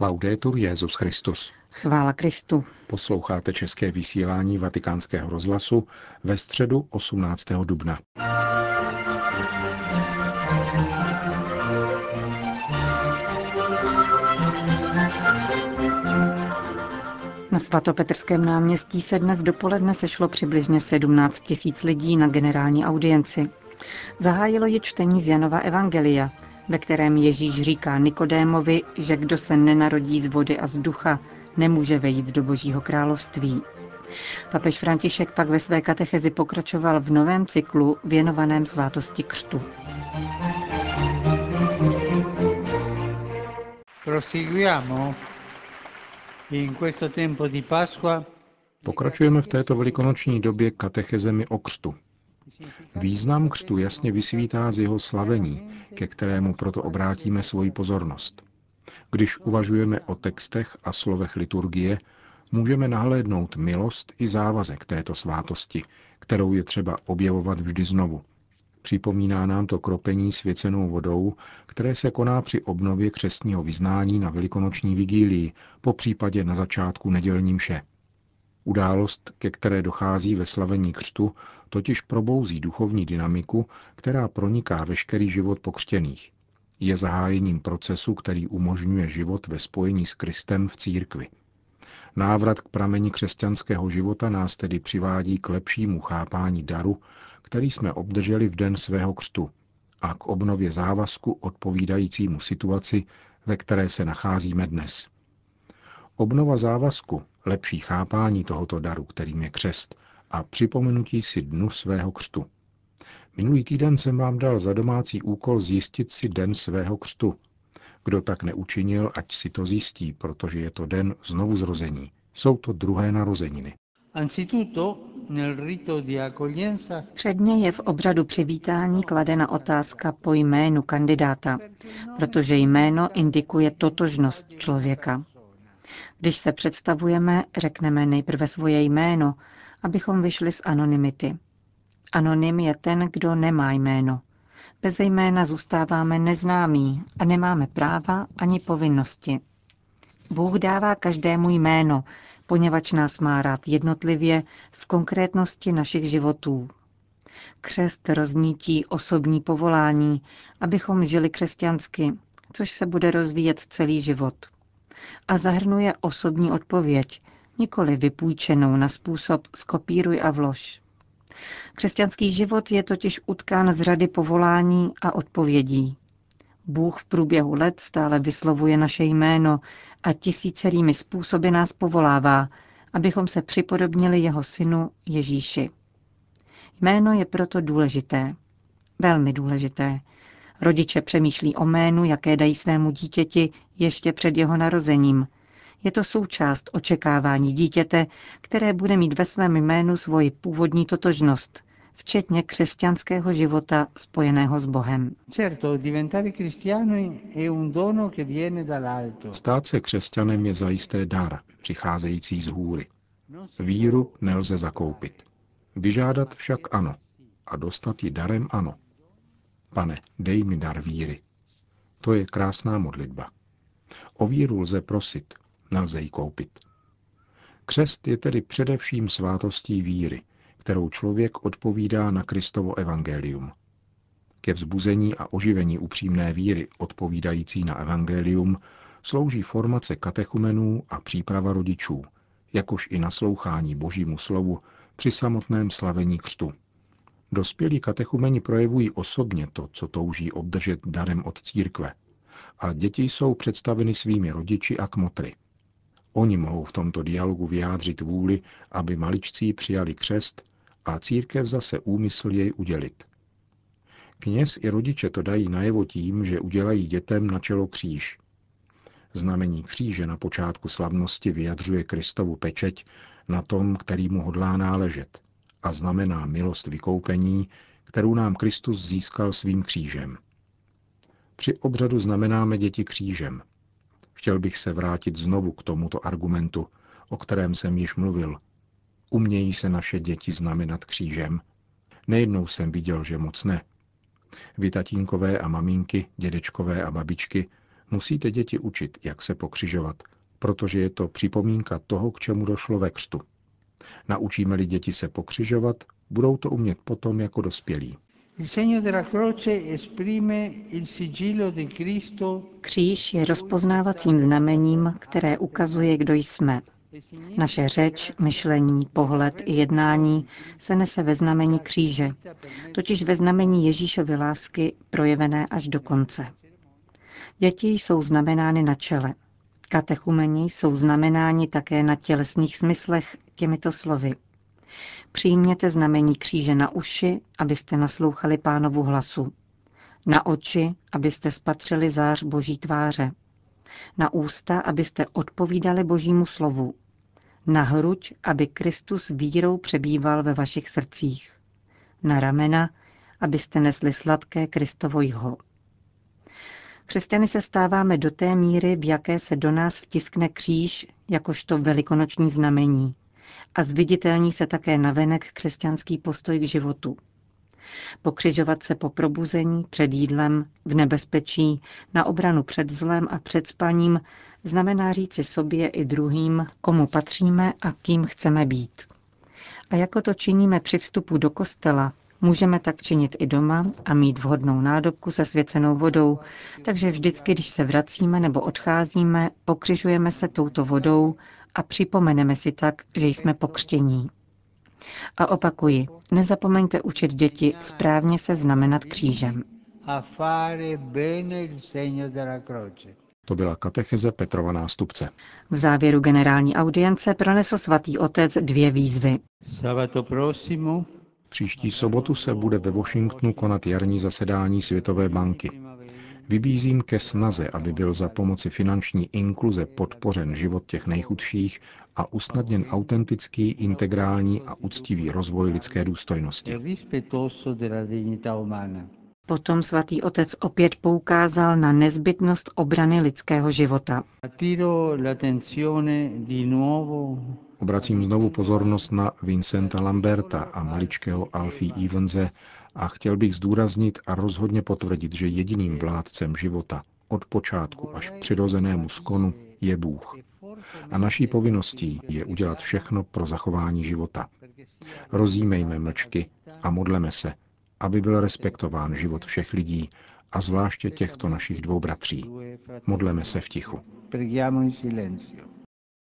Laudetur Jezus Christus. Chvála Kristu. Posloucháte české vysílání Vatikánského rozhlasu ve středu 18. dubna. Na svatopetrském náměstí se dnes dopoledne sešlo přibližně 17 tisíc lidí na generální audienci. Zahájilo je čtení z Janova Evangelia, ve kterém Ježíš říká Nikodémovi, že kdo se nenarodí z vody a z ducha, nemůže vejít do Božího království. Papež František pak ve své katechezi pokračoval v novém cyklu věnovaném svátosti křtu. Pokračujeme v této velikonoční době katechezemi o křtu. Význam křtu jasně vysvítá z jeho slavení, ke kterému proto obrátíme svoji pozornost. Když uvažujeme o textech a slovech liturgie, můžeme nahlédnout milost i závazek této svátosti, kterou je třeba objevovat vždy znovu. Připomíná nám to kropení svěcenou vodou, které se koná při obnově křestního vyznání na velikonoční vigílii, po případě na začátku nedělní mše. Událost, ke které dochází ve slavení křtu, totiž probouzí duchovní dynamiku, která proniká veškerý život pokřtěných. Je zahájením procesu, který umožňuje život ve spojení s Kristem v církvi. Návrat k prameni křesťanského života nás tedy přivádí k lepšímu chápání daru, který jsme obdrželi v den svého křtu a k obnově závazku odpovídajícímu situaci, ve které se nacházíme dnes. Obnova závazku, lepší chápání tohoto daru, kterým je křest, a připomenutí si dnu svého křtu. Minulý týden jsem vám dal za domácí úkol zjistit si den svého křtu. Kdo tak neučinil, ať si to zjistí, protože je to den znovu zrození. Jsou to druhé narozeniny. Předně je v obřadu přivítání kladena otázka po jménu kandidáta, protože jméno indikuje totožnost člověka. Když se představujeme, řekneme nejprve svoje jméno, abychom vyšli z anonymity. Anonym je ten, kdo nemá jméno. Bez jména zůstáváme neznámí a nemáme práva ani povinnosti. Bůh dává každému jméno, poněvadž nás má rád jednotlivě v konkrétnosti našich životů. Křest roznítí osobní povolání, abychom žili křesťansky, což se bude rozvíjet celý život. A zahrnuje osobní odpověď, nikoli vypůjčenou na způsob skopíruj a vlož. Křesťanský život je totiž utkán z řady povolání a odpovědí. Bůh v průběhu let stále vyslovuje naše jméno a tisícerými způsoby nás povolává, abychom se připodobnili jeho synu Ježíši. Jméno je proto důležité, velmi důležité. Rodiče přemýšlí o jménu, jaké dají svému dítěti ještě před jeho narozením – je to součást očekávání dítěte, které bude mít ve svém jménu svoji původní totožnost, včetně křesťanského života spojeného s Bohem. Stát se křesťanem je zajisté dar, přicházející z hůry. Víru nelze zakoupit. Vyžádat však ano a dostat ji darem ano. Pane, dej mi dar víry. To je krásná modlitba. O víru lze prosit, nelze ji koupit. Křest je tedy především svátostí víry, kterou člověk odpovídá na Kristovo evangelium. Ke vzbuzení a oživení upřímné víry odpovídající na evangelium slouží formace katechumenů a příprava rodičů, jakož i naslouchání božímu slovu při samotném slavení křtu. Dospělí katechumeni projevují osobně to, co touží obdržet darem od církve, a děti jsou představeny svými rodiči a kmotry. Oni mohou v tomto dialogu vyjádřit vůli, aby maličcí přijali křest a církev zase úmysl jej udělit. Kněz i rodiče to dají najevo tím, že udělají dětem na čelo kříž. Znamení kříže na počátku slavnosti vyjadřuje Kristovu pečeť na tom, který mu hodlá náležet a znamená milost vykoupení, kterou nám Kristus získal svým křížem. Při obřadu znamenáme děti křížem – Chtěl bych se vrátit znovu k tomuto argumentu, o kterém jsem již mluvil. Umějí se naše děti znamenat křížem? Nejednou jsem viděl, že moc ne. Vy tatínkové a maminky, dědečkové a babičky, Musíte děti učit, jak se pokřižovat, protože je to připomínka toho, k čemu došlo ve křtu. Naučíme-li děti se pokřižovat, budou to umět potom jako dospělí. Kříž je rozpoznávacím znamením, které ukazuje, kdo jsme. Naše řeč, myšlení, pohled i jednání se nese ve znamení kříže, totiž ve znamení Ježíšovy lásky projevené až do konce. Děti jsou znamenány na čele. Katechumeni jsou znamenáni také na tělesných smyslech těmito slovy. Přijměte znamení kříže na uši, abyste naslouchali pánovu hlasu. Na oči, abyste spatřili zář boží tváře. Na ústa, abyste odpovídali božímu slovu. Na hruď, aby Kristus vírou přebýval ve vašich srdcích. Na ramena, abyste nesli sladké Kristovo jho. Křesťany se stáváme do té míry, v jaké se do nás vtiskne kříž, jakožto velikonoční znamení. A zviditelní se také navenek křesťanský postoj k životu. Pokřižovat se po probuzení, před jídlem, v nebezpečí, na obranu před zlem a před spaním, znamená říci sobě i druhým, komu patříme a kým chceme být. A jako to činíme při vstupu do kostela, Můžeme tak činit i doma a mít vhodnou nádobku se svěcenou vodou, takže vždycky, když se vracíme nebo odcházíme, pokřižujeme se touto vodou a připomeneme si tak, že jsme pokřtění. A opakuji, nezapomeňte učit děti správně se znamenat křížem. To byla katecheze Petrova nástupce. V závěru generální audience pronesl svatý otec dvě výzvy. Příští sobotu se bude ve Washingtonu konat jarní zasedání Světové banky. Vybízím ke snaze, aby byl za pomoci finanční inkluze podpořen život těch nejchudších a usnadněn autentický, integrální a úctivý rozvoj lidské důstojnosti. Potom svatý otec opět poukázal na nezbytnost obrany lidského života. Obracím znovu pozornost na Vincenta Lamberta a maličkého Alfie Evanse a chtěl bych zdůraznit a rozhodně potvrdit, že jediným vládcem života od počátku až k přirozenému skonu je Bůh. A naší povinností je udělat všechno pro zachování života. Rozímejme mlčky a modleme se, aby byl respektován život všech lidí a zvláště těchto našich dvou bratří. Modleme se v tichu.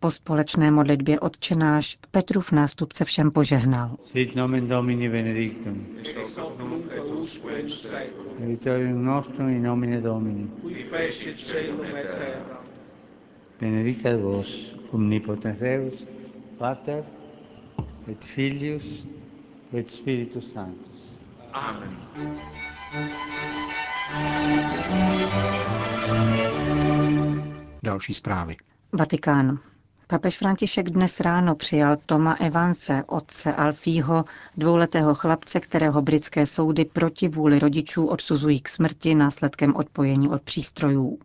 Po společné modlitbě odčenáš Petrův nástupce všem požehnal. Sit nomen Domini benedictum. Aiutorium nostrum in nomine Domini. Qui fecit celum et terra. Benedicat vos, omnipotens Deus, Pater, et Filius, et Spiritus Sanctus. Amen. Další zprávy. Vatikán. Papež František dnes ráno přijal Toma Evanse, otce Alfího, dvouletého chlapce, kterého britské soudy proti vůli rodičů odsuzují k smrti následkem odpojení od přístrojů.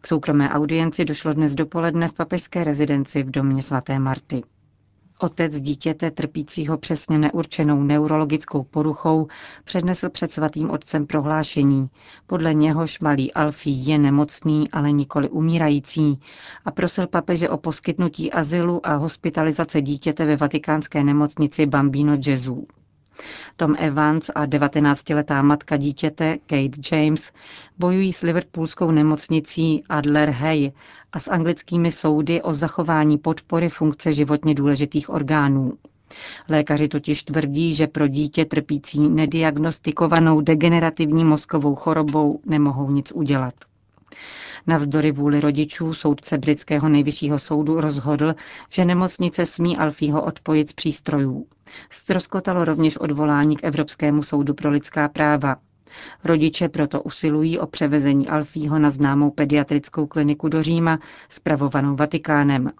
K soukromé audienci došlo dnes dopoledne v papežské rezidenci v domě svaté Marty. Otec dítěte trpícího přesně neurčenou neurologickou poruchou přednesl před svatým otcem prohlášení, podle něhož malý Alfí je nemocný, ale nikoli umírající a prosil papeže o poskytnutí azylu a hospitalizace dítěte ve vatikánské nemocnici Bambino Gesù. Tom Evans a 19-letá matka dítěte Kate James bojují s liverpoolskou nemocnicí Adler Hay a s anglickými soudy o zachování podpory funkce životně důležitých orgánů. Lékaři totiž tvrdí, že pro dítě trpící nediagnostikovanou degenerativní mozkovou chorobou nemohou nic udělat. Navzdory vůli rodičů soudce britského nejvyššího soudu rozhodl, že nemocnice smí Alfího odpojit z přístrojů. Stroskotalo rovněž odvolání k Evropskému soudu pro lidská práva. Rodiče proto usilují o převezení Alfího na známou pediatrickou kliniku do Říma, spravovanou Vatikánem.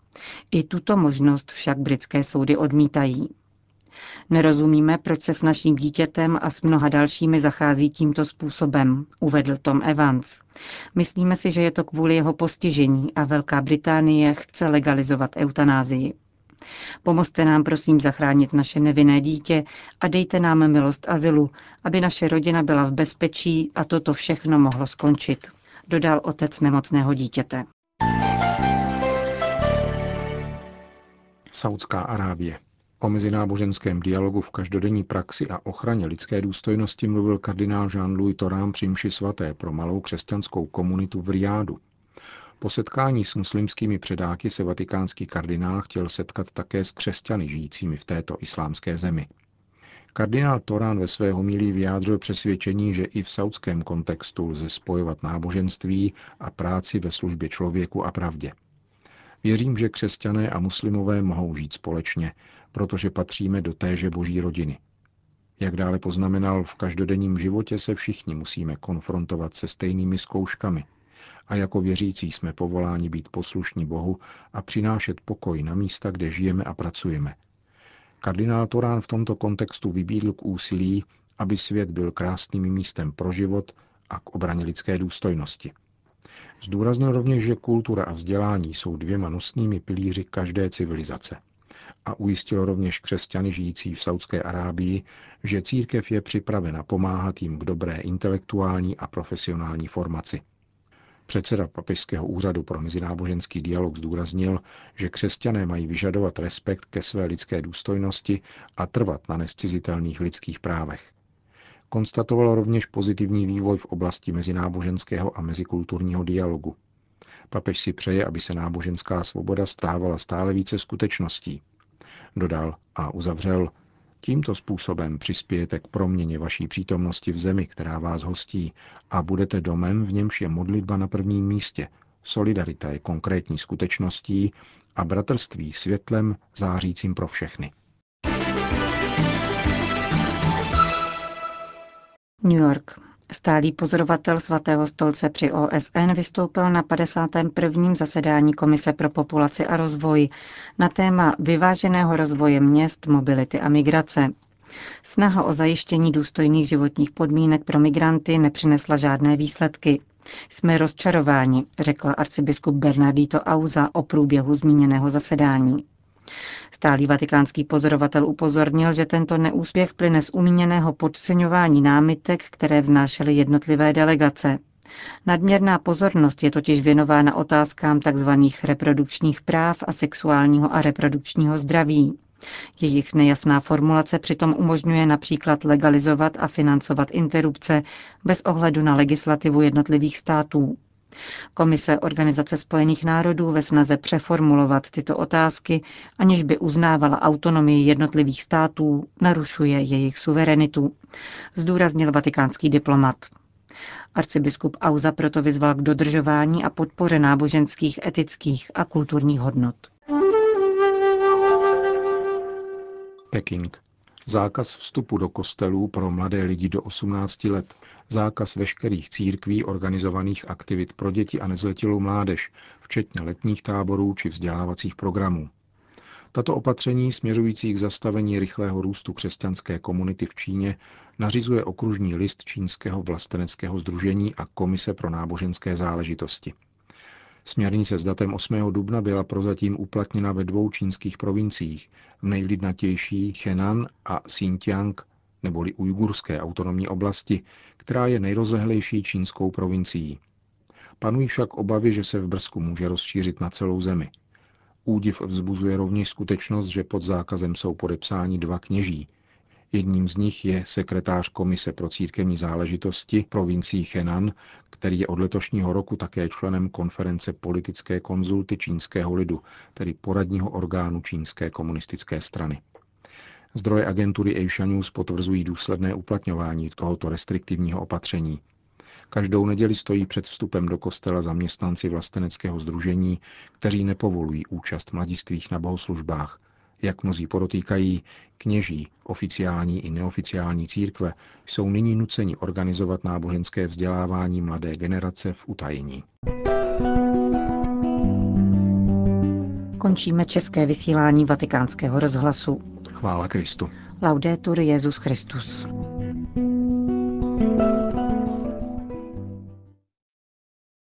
I tuto možnost však britské soudy odmítají. Nerozumíme, proč se s naším dítětem a s mnoha dalšími zachází tímto způsobem, uvedl Tom Evans. Myslíme si, že je to kvůli jeho postižení a Velká Británie chce legalizovat eutanázii. Pomozte nám prosím zachránit naše nevinné dítě a dejte nám milost azylu, aby naše rodina byla v bezpečí a toto všechno mohlo skončit. dodal otec nemocného dítěte. Saudská Arábie. O mezináboženském dialogu v každodenní praxi a ochraně lidské důstojnosti mluvil kardinál Jean-Louis Torán při mši svaté pro malou křesťanskou komunitu v Riádu. Po setkání s muslimskými předáky se vatikánský kardinál chtěl setkat také s křesťany žijícími v této islámské zemi. Kardinál Torán ve své homilí vyjádřil přesvědčení, že i v saudském kontextu lze spojovat náboženství a práci ve službě člověku a pravdě. Věřím, že křesťané a muslimové mohou žít společně, protože patříme do téže boží rodiny. Jak dále poznamenal, v každodenním životě se všichni musíme konfrontovat se stejnými zkouškami a jako věřící jsme povoláni být poslušní Bohu a přinášet pokoj na místa, kde žijeme a pracujeme. Kardinál Torán v tomto kontextu vybídl k úsilí, aby svět byl krásným místem pro život a k obraně lidské důstojnosti. Zdůraznil rovněž, že kultura a vzdělání jsou dvěma nosnými pilíři každé civilizace. A ujistil rovněž křesťany žijící v Saudské Arábii, že církev je připravena pomáhat jim k dobré intelektuální a profesionální formaci. Předseda Papežského úřadu pro mezináboženský dialog zdůraznil, že křesťané mají vyžadovat respekt ke své lidské důstojnosti a trvat na nescizitelných lidských právech. Konstatoval rovněž pozitivní vývoj v oblasti mezináboženského a mezikulturního dialogu. Papež si přeje, aby se náboženská svoboda stávala stále více skutečností. Dodal a uzavřel, tímto způsobem přispějete k proměně vaší přítomnosti v zemi, která vás hostí a budete domem, v němž je modlitba na prvním místě. Solidarita je konkrétní skutečností a bratrství světlem zářícím pro všechny. New York. Stálý pozorovatel svatého stolce při OSN vystoupil na 51. zasedání Komise pro populaci a rozvoj na téma vyváženého rozvoje měst, mobility a migrace. Snaha o zajištění důstojných životních podmínek pro migranty nepřinesla žádné výsledky. Jsme rozčarováni, řekl arcibiskup Bernardito Auza o průběhu zmíněného zasedání. Stálý vatikánský pozorovatel upozornil, že tento neúspěch plyne z umíněného podceňování námitek, které vznášely jednotlivé delegace. Nadměrná pozornost je totiž věnována otázkám tzv. reprodukčních práv a sexuálního a reprodukčního zdraví. Jejich nejasná formulace přitom umožňuje například legalizovat a financovat interrupce bez ohledu na legislativu jednotlivých států. Komise Organizace spojených národů ve snaze přeformulovat tyto otázky, aniž by uznávala autonomii jednotlivých států, narušuje jejich suverenitu, zdůraznil vatikánský diplomat. Arcibiskup Auza proto vyzval k dodržování a podpoře náboženských, etických a kulturních hodnot. Peking. Zákaz vstupu do kostelů pro mladé lidi do 18 let zákaz veškerých církví organizovaných aktivit pro děti a nezletilou mládež, včetně letních táborů či vzdělávacích programů. Tato opatření směřující k zastavení rychlého růstu křesťanské komunity v Číně nařizuje okružní list Čínského vlasteneckého združení a Komise pro náboženské záležitosti. Směrnice s datem 8. dubna byla prozatím uplatněna ve dvou čínských provinciích, v nejlidnatější Henan a Xinjiang neboli ujgurské autonomní oblasti, která je nejrozlehlejší čínskou provincií. Panují však obavy, že se v Brzku může rozšířit na celou zemi. Údiv vzbuzuje rovněž skutečnost, že pod zákazem jsou podepsáni dva kněží. Jedním z nich je sekretář Komise pro církevní záležitosti provincií Henan, který je od letošního roku také členem konference politické konzulty čínského lidu, tedy poradního orgánu čínské komunistické strany. Zdroje agentury Asia News potvrzují důsledné uplatňování tohoto restriktivního opatření. Každou neděli stojí před vstupem do kostela zaměstnanci vlasteneckého združení, kteří nepovolují účast mladistvých na bohoslužbách. Jak mnozí podotýkají, kněží, oficiální i neoficiální církve jsou nyní nuceni organizovat náboženské vzdělávání mladé generace v utajení. Končíme české vysílání vatikánského rozhlasu. Chvála Kristu. Laudetur Jezus Christus. thank you